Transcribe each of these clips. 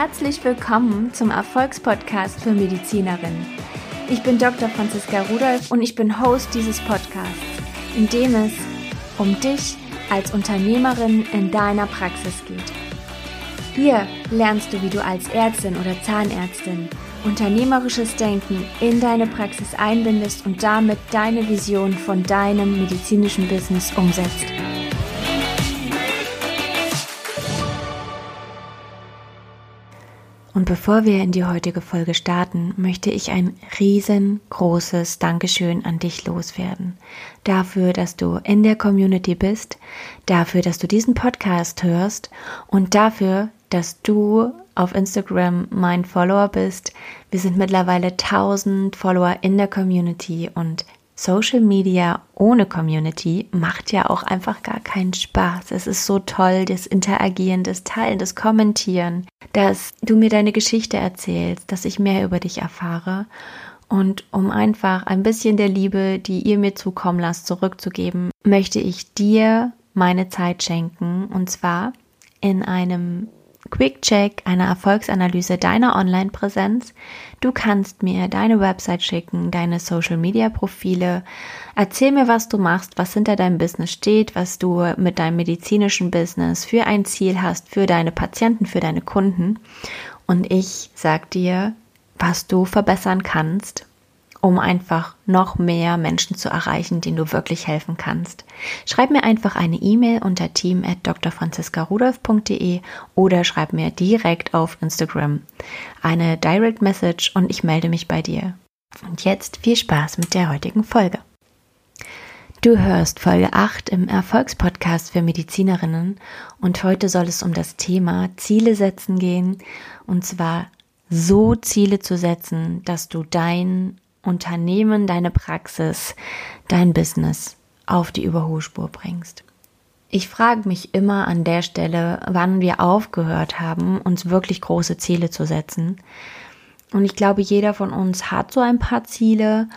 Herzlich willkommen zum Erfolgspodcast für Medizinerinnen. Ich bin Dr. Franziska Rudolph und ich bin Host dieses Podcasts, in dem es um dich als Unternehmerin in deiner Praxis geht. Hier lernst du, wie du als Ärztin oder Zahnärztin unternehmerisches Denken in deine Praxis einbindest und damit deine Vision von deinem medizinischen Business umsetzt. Und bevor wir in die heutige Folge starten, möchte ich ein riesengroßes Dankeschön an dich loswerden. Dafür, dass du in der Community bist, dafür, dass du diesen Podcast hörst und dafür, dass du auf Instagram mein Follower bist. Wir sind mittlerweile 1000 Follower in der Community und Social Media ohne Community macht ja auch einfach gar keinen Spaß. Es ist so toll, das Interagieren, das Teilen, das Kommentieren, dass du mir deine Geschichte erzählst, dass ich mehr über dich erfahre. Und um einfach ein bisschen der Liebe, die ihr mir zukommen lasst, zurückzugeben, möchte ich dir meine Zeit schenken. Und zwar in einem Quick Check einer Erfolgsanalyse deiner Online-Präsenz. Du kannst mir deine Website schicken, deine Social-Media-Profile. Erzähl mir, was du machst, was hinter deinem Business steht, was du mit deinem medizinischen Business für ein Ziel hast, für deine Patienten, für deine Kunden. Und ich sag dir, was du verbessern kannst um einfach noch mehr Menschen zu erreichen, denen du wirklich helfen kannst. Schreib mir einfach eine E-Mail unter team@drfranziskarudolf.de oder schreib mir direkt auf Instagram eine Direct Message und ich melde mich bei dir. Und jetzt viel Spaß mit der heutigen Folge. Du hörst Folge 8 im Erfolgspodcast für Medizinerinnen und heute soll es um das Thema Ziele setzen gehen und zwar so Ziele zu setzen, dass du dein Unternehmen, deine Praxis, dein Business auf die Überholspur bringst. Ich frage mich immer an der Stelle, wann wir aufgehört haben, uns wirklich große Ziele zu setzen. Und ich glaube, jeder von uns hat so ein paar Ziele,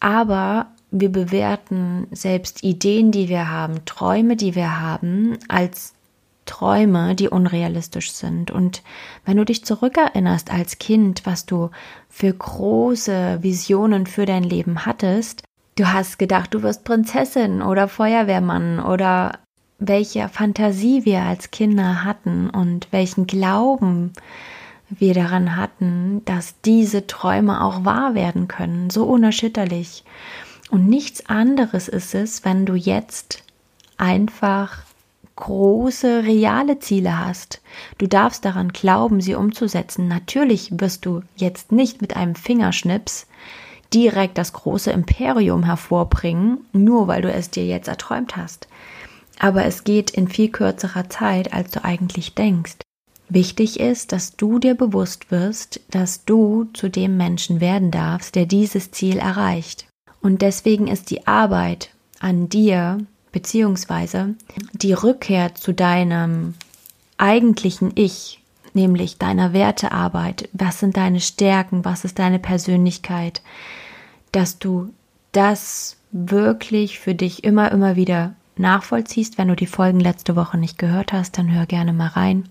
aber wir bewerten selbst Ideen, die wir haben, Träume, die wir haben, als Träume, die unrealistisch sind. Und wenn du dich zurückerinnerst als Kind, was du für große Visionen für dein Leben hattest, du hast gedacht, du wirst Prinzessin oder Feuerwehrmann oder welche Fantasie wir als Kinder hatten und welchen Glauben wir daran hatten, dass diese Träume auch wahr werden können, so unerschütterlich. Und nichts anderes ist es, wenn du jetzt einfach große, reale Ziele hast. Du darfst daran glauben, sie umzusetzen. Natürlich wirst du jetzt nicht mit einem Fingerschnips direkt das große Imperium hervorbringen, nur weil du es dir jetzt erträumt hast. Aber es geht in viel kürzerer Zeit, als du eigentlich denkst. Wichtig ist, dass du dir bewusst wirst, dass du zu dem Menschen werden darfst, der dieses Ziel erreicht. Und deswegen ist die Arbeit an dir beziehungsweise die Rückkehr zu deinem eigentlichen Ich, nämlich deiner Wertearbeit, was sind deine Stärken, was ist deine Persönlichkeit, dass du das wirklich für dich immer, immer wieder nachvollziehst. Wenn du die Folgen letzte Woche nicht gehört hast, dann hör gerne mal rein.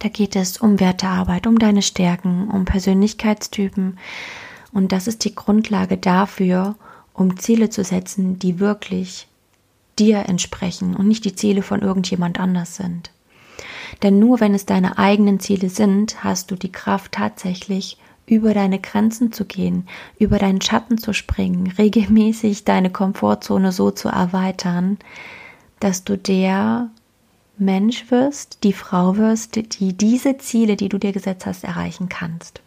Da geht es um Wertearbeit, um deine Stärken, um Persönlichkeitstypen. Und das ist die Grundlage dafür, um Ziele zu setzen, die wirklich dir entsprechen und nicht die Ziele von irgendjemand anders sind. Denn nur wenn es deine eigenen Ziele sind, hast du die Kraft tatsächlich über deine Grenzen zu gehen, über deinen Schatten zu springen, regelmäßig deine Komfortzone so zu erweitern, dass du der Mensch wirst, die Frau wirst, die diese Ziele, die du dir gesetzt hast, erreichen kannst.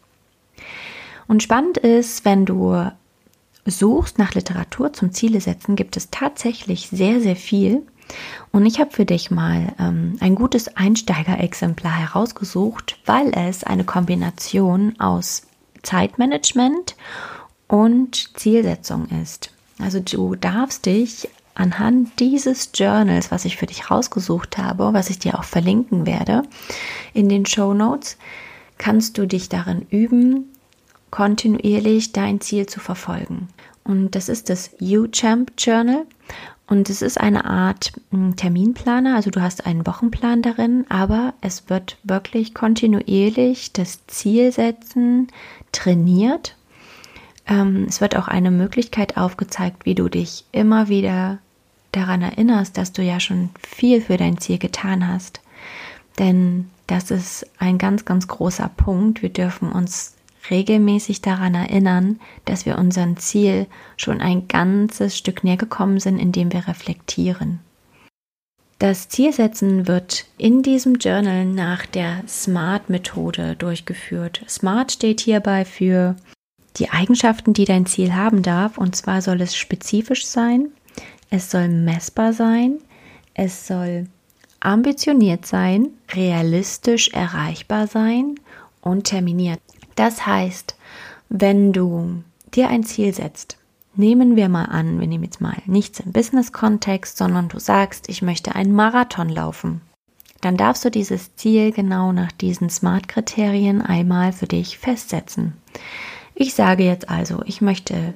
Und spannend ist, wenn du suchst nach Literatur zum Ziele setzen, gibt es tatsächlich sehr, sehr viel. Und ich habe für dich mal ähm, ein gutes Einsteigerexemplar herausgesucht, weil es eine Kombination aus Zeitmanagement und Zielsetzung ist. Also du darfst dich anhand dieses Journals, was ich für dich rausgesucht habe, was ich dir auch verlinken werde in den Show Notes, kannst du dich darin üben, kontinuierlich dein Ziel zu verfolgen. Und das ist das U-Champ Journal. Und es ist eine Art hm, Terminplaner, also du hast einen Wochenplan darin, aber es wird wirklich kontinuierlich das Ziel setzen, trainiert. Ähm, es wird auch eine Möglichkeit aufgezeigt, wie du dich immer wieder daran erinnerst, dass du ja schon viel für dein Ziel getan hast. Denn das ist ein ganz, ganz großer Punkt. Wir dürfen uns regelmäßig daran erinnern, dass wir unserem Ziel schon ein ganzes Stück näher gekommen sind, indem wir reflektieren. Das Zielsetzen wird in diesem Journal nach der SMART-Methode durchgeführt. SMART steht hierbei für die Eigenschaften, die dein Ziel haben darf. Und zwar soll es spezifisch sein, es soll messbar sein, es soll ambitioniert sein, realistisch erreichbar sein und terminiert. Das heißt, wenn du dir ein Ziel setzt, nehmen wir mal an, wir nehmen jetzt mal nichts im Business-Kontext, sondern du sagst, ich möchte einen Marathon laufen, dann darfst du dieses Ziel genau nach diesen SMART-Kriterien einmal für dich festsetzen. Ich sage jetzt also, ich möchte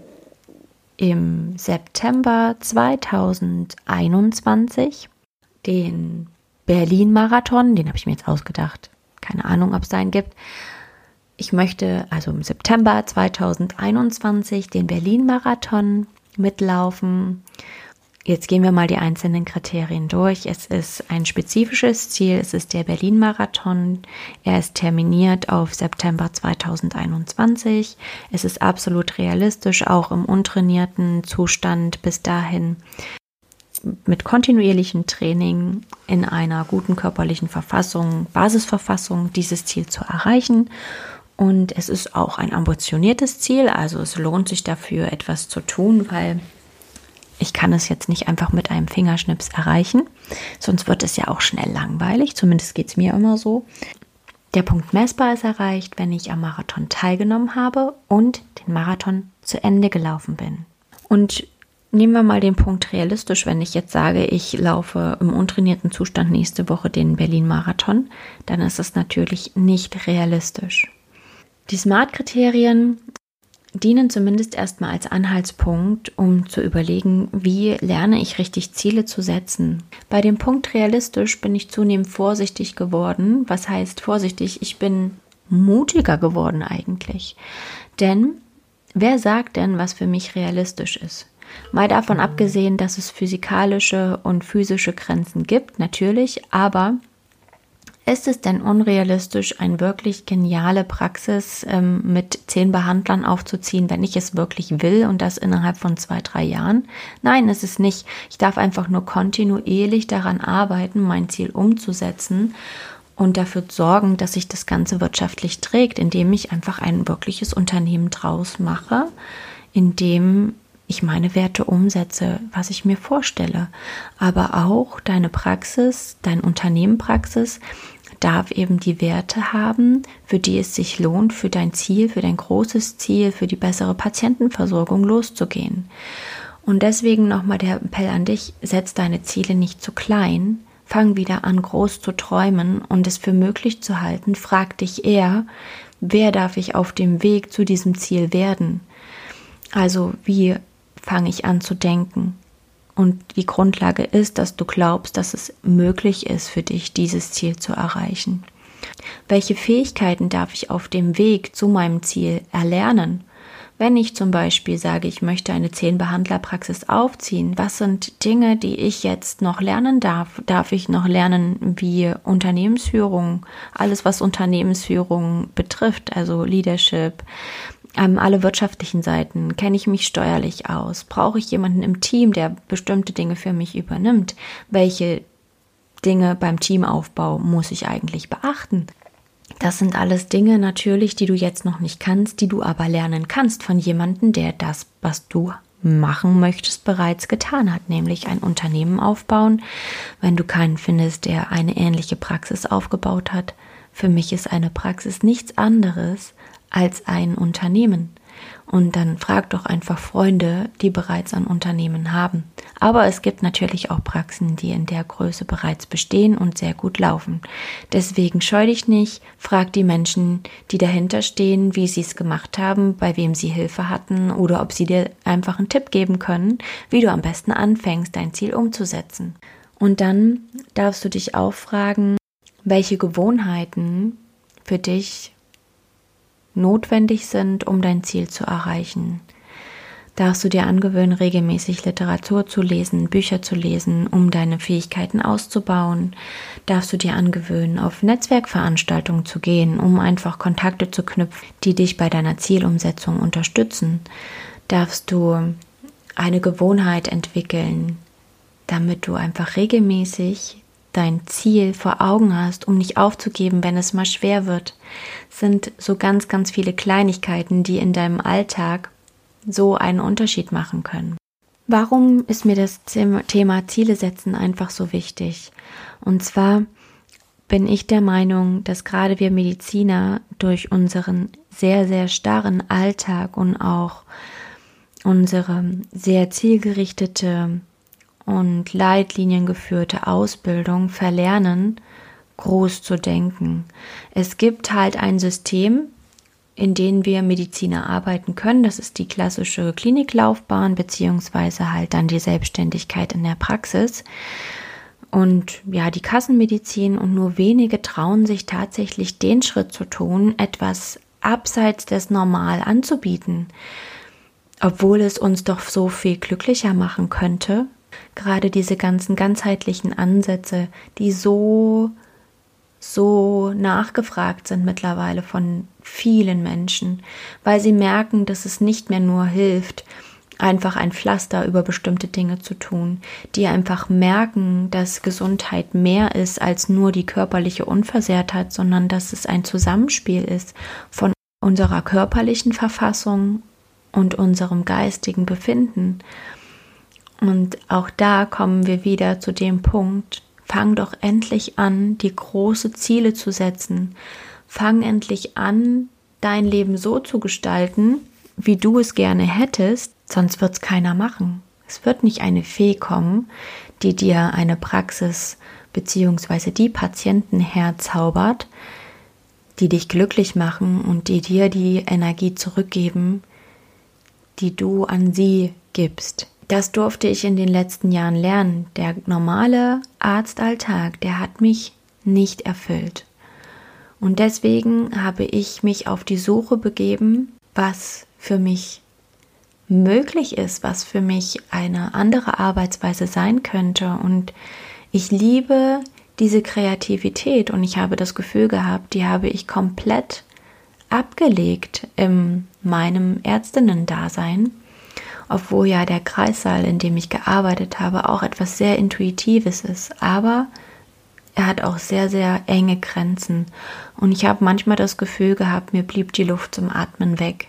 im September 2021 den Berlin-Marathon, den habe ich mir jetzt ausgedacht, keine Ahnung, ob es einen gibt. Ich möchte also im September 2021 den Berlin-Marathon mitlaufen Jetzt gehen wir mal die einzelnen Kriterien durch. Es ist ein spezifisches Ziel. Es ist der Berlin-Marathon. Er ist terminiert auf September 2021. Es ist absolut realistisch, auch im untrainierten Zustand bis dahin mit kontinuierlichem Training in einer guten körperlichen Verfassung, Basisverfassung, dieses Ziel zu erreichen. Und es ist auch ein ambitioniertes Ziel, also es lohnt sich dafür etwas zu tun, weil ich kann es jetzt nicht einfach mit einem Fingerschnips erreichen, sonst wird es ja auch schnell langweilig, zumindest geht es mir immer so. Der Punkt messbar ist erreicht, wenn ich am Marathon teilgenommen habe und den Marathon zu Ende gelaufen bin. Und nehmen wir mal den Punkt realistisch, wenn ich jetzt sage, ich laufe im untrainierten Zustand nächste Woche den Berlin-Marathon, dann ist es natürlich nicht realistisch. Die SMART-Kriterien dienen zumindest erstmal als Anhaltspunkt, um zu überlegen, wie lerne ich richtig Ziele zu setzen. Bei dem Punkt realistisch bin ich zunehmend vorsichtig geworden. Was heißt vorsichtig? Ich bin mutiger geworden eigentlich. Denn wer sagt denn, was für mich realistisch ist? Mal davon abgesehen, dass es physikalische und physische Grenzen gibt, natürlich, aber ist es denn unrealistisch, eine wirklich geniale Praxis ähm, mit zehn Behandlern aufzuziehen, wenn ich es wirklich will und das innerhalb von zwei, drei Jahren? Nein, ist es nicht. Ich darf einfach nur kontinuierlich daran arbeiten, mein Ziel umzusetzen und dafür sorgen, dass sich das Ganze wirtschaftlich trägt, indem ich einfach ein wirkliches Unternehmen draus mache, indem ich meine Werte umsetze, was ich mir vorstelle. Aber auch deine Praxis, dein Unternehmenpraxis darf eben die Werte haben, für die es sich lohnt, für dein Ziel, für dein großes Ziel, für die bessere Patientenversorgung loszugehen. Und deswegen nochmal der Appell an dich, setz deine Ziele nicht zu klein, fang wieder an, groß zu träumen und es für möglich zu halten, frag dich eher, wer darf ich auf dem Weg zu diesem Ziel werden? Also wie fange ich an zu denken? Und die Grundlage ist, dass du glaubst, dass es möglich ist für dich, dieses Ziel zu erreichen. Welche Fähigkeiten darf ich auf dem Weg zu meinem Ziel erlernen? Wenn ich zum Beispiel sage, ich möchte eine Zehnbehandlerpraxis aufziehen, was sind Dinge, die ich jetzt noch lernen darf? Darf ich noch lernen, wie Unternehmensführung, alles was Unternehmensführung betrifft, also Leadership, ähm, alle wirtschaftlichen Seiten, kenne ich mich steuerlich aus, brauche ich jemanden im Team, der bestimmte Dinge für mich übernimmt, welche Dinge beim Teamaufbau muss ich eigentlich beachten. Das sind alles Dinge natürlich, die du jetzt noch nicht kannst, die du aber lernen kannst von jemandem, der das, was du machen möchtest, bereits getan hat, nämlich ein Unternehmen aufbauen. Wenn du keinen findest, der eine ähnliche Praxis aufgebaut hat, für mich ist eine Praxis nichts anderes als ein Unternehmen. Und dann frag doch einfach Freunde, die bereits ein Unternehmen haben. Aber es gibt natürlich auch Praxen, die in der Größe bereits bestehen und sehr gut laufen. Deswegen scheu dich nicht, frag die Menschen, die dahinter stehen, wie sie es gemacht haben, bei wem sie Hilfe hatten oder ob sie dir einfach einen Tipp geben können, wie du am besten anfängst, dein Ziel umzusetzen. Und dann darfst du dich auch fragen, welche Gewohnheiten für dich notwendig sind, um dein Ziel zu erreichen. Darfst du dir angewöhnen, regelmäßig Literatur zu lesen, Bücher zu lesen, um deine Fähigkeiten auszubauen? Darfst du dir angewöhnen, auf Netzwerkveranstaltungen zu gehen, um einfach Kontakte zu knüpfen, die dich bei deiner Zielumsetzung unterstützen? Darfst du eine Gewohnheit entwickeln, damit du einfach regelmäßig dein Ziel vor Augen hast, um nicht aufzugeben, wenn es mal schwer wird, sind so ganz, ganz viele Kleinigkeiten, die in deinem Alltag so einen Unterschied machen können. Warum ist mir das Thema Ziele setzen einfach so wichtig? Und zwar bin ich der Meinung, dass gerade wir Mediziner durch unseren sehr, sehr starren Alltag und auch unsere sehr zielgerichtete und leitliniengeführte Ausbildung verlernen, groß zu denken. Es gibt halt ein System, in dem wir Mediziner arbeiten können. Das ist die klassische Kliniklaufbahn beziehungsweise halt dann die Selbstständigkeit in der Praxis. Und ja, die Kassenmedizin und nur wenige trauen sich tatsächlich den Schritt zu tun, etwas abseits des Normal anzubieten, obwohl es uns doch so viel glücklicher machen könnte, gerade diese ganzen ganzheitlichen Ansätze, die so, so nachgefragt sind mittlerweile von vielen Menschen, weil sie merken, dass es nicht mehr nur hilft, einfach ein Pflaster über bestimmte Dinge zu tun, die einfach merken, dass Gesundheit mehr ist als nur die körperliche Unversehrtheit, sondern dass es ein Zusammenspiel ist von unserer körperlichen Verfassung und unserem geistigen Befinden. Und auch da kommen wir wieder zu dem Punkt, fang doch endlich an, die große Ziele zu setzen. Fang endlich an, dein Leben so zu gestalten, wie du es gerne hättest, sonst wird es keiner machen. Es wird nicht eine Fee kommen, die dir eine Praxis bzw. die Patienten herzaubert, die dich glücklich machen und die dir die Energie zurückgeben, die du an sie gibst. Das durfte ich in den letzten Jahren lernen. Der normale Arztalltag, der hat mich nicht erfüllt. Und deswegen habe ich mich auf die Suche begeben, was für mich möglich ist, was für mich eine andere Arbeitsweise sein könnte. Und ich liebe diese Kreativität und ich habe das Gefühl gehabt, die habe ich komplett abgelegt in meinem Ärztinnen-Dasein obwohl ja der Kreissaal, in dem ich gearbeitet habe, auch etwas sehr Intuitives ist. Aber er hat auch sehr, sehr enge Grenzen. Und ich habe manchmal das Gefühl gehabt, mir blieb die Luft zum Atmen weg.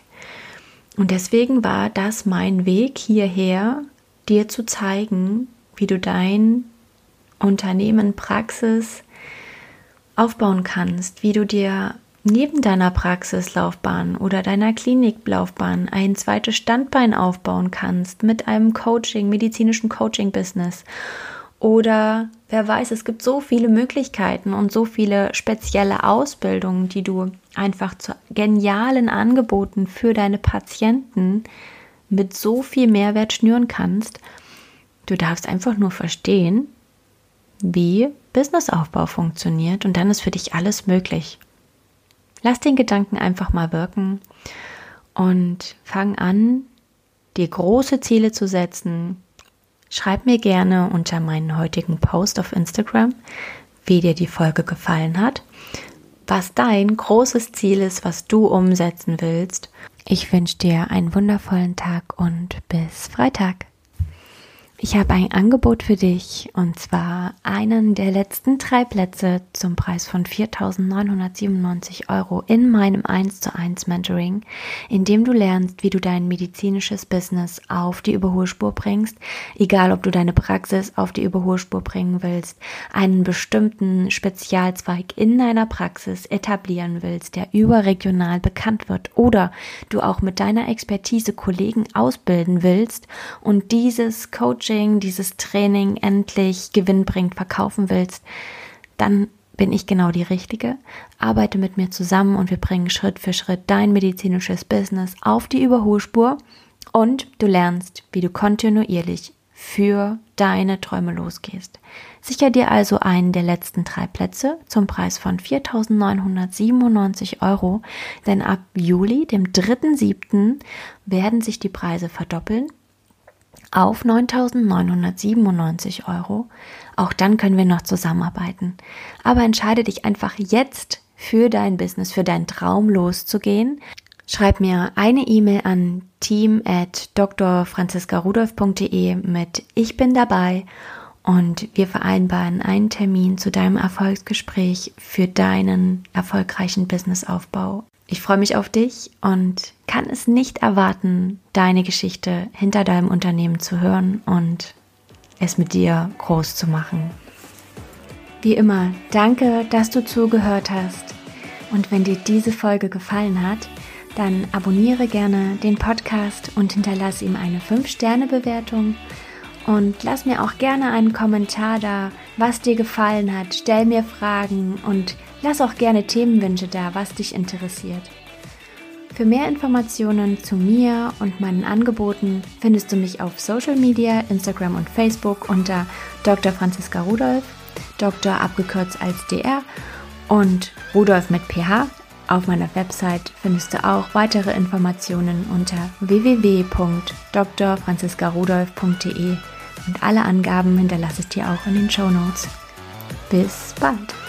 Und deswegen war das mein Weg hierher, dir zu zeigen, wie du dein Unternehmen, Praxis aufbauen kannst, wie du dir neben deiner Praxislaufbahn oder deiner Kliniklaufbahn ein zweites Standbein aufbauen kannst mit einem Coaching, medizinischen Coaching-Business. Oder wer weiß, es gibt so viele Möglichkeiten und so viele spezielle Ausbildungen, die du einfach zu genialen Angeboten für deine Patienten mit so viel Mehrwert schnüren kannst. Du darfst einfach nur verstehen, wie Businessaufbau funktioniert und dann ist für dich alles möglich. Lass den Gedanken einfach mal wirken und fang an, dir große Ziele zu setzen. Schreib mir gerne unter meinen heutigen Post auf Instagram, wie dir die Folge gefallen hat, was dein großes Ziel ist, was du umsetzen willst. Ich wünsche dir einen wundervollen Tag und bis Freitag. Ich habe ein Angebot für dich und zwar einen der letzten drei Plätze zum Preis von 4.997 Euro in meinem 1 zu 1 Mentoring, in dem du lernst, wie du dein medizinisches Business auf die Überholspur bringst, egal ob du deine Praxis auf die Überholspur bringen willst, einen bestimmten Spezialzweig in deiner Praxis etablieren willst, der überregional bekannt wird oder du auch mit deiner Expertise Kollegen ausbilden willst und dieses Coaching Coaching, dieses Training endlich gewinnbringend verkaufen willst, dann bin ich genau die Richtige. Arbeite mit mir zusammen und wir bringen Schritt für Schritt dein medizinisches Business auf die Überholspur und du lernst, wie du kontinuierlich für deine Träume losgehst. Sicher dir also einen der letzten drei Plätze zum Preis von 4.997 Euro, denn ab Juli, dem 3.7., werden sich die Preise verdoppeln auf 9.997 Euro. Auch dann können wir noch zusammenarbeiten. Aber entscheide dich einfach jetzt für dein Business, für deinen Traum loszugehen. Schreib mir eine E-Mail an team at drfranziskarudolf.de mit Ich bin dabei und wir vereinbaren einen Termin zu deinem Erfolgsgespräch für deinen erfolgreichen Businessaufbau ich freue mich auf dich und kann es nicht erwarten, deine Geschichte hinter deinem Unternehmen zu hören und es mit dir groß zu machen. Wie immer, danke, dass du zugehört hast. Und wenn dir diese Folge gefallen hat, dann abonniere gerne den Podcast und hinterlasse ihm eine 5-Sterne-Bewertung. Und lass mir auch gerne einen Kommentar da, was dir gefallen hat. Stell mir Fragen und Lass auch gerne Themenwünsche da, was dich interessiert. Für mehr Informationen zu mir und meinen Angeboten findest du mich auf Social Media, Instagram und Facebook unter Dr. Franziska Rudolf, Dr. abgekürzt als DR und Rudolf mit PH. Auf meiner Website findest du auch weitere Informationen unter www.drfranziskarudolf.de und alle Angaben hinterlasse ich dir auch in den Show Notes. Bis bald!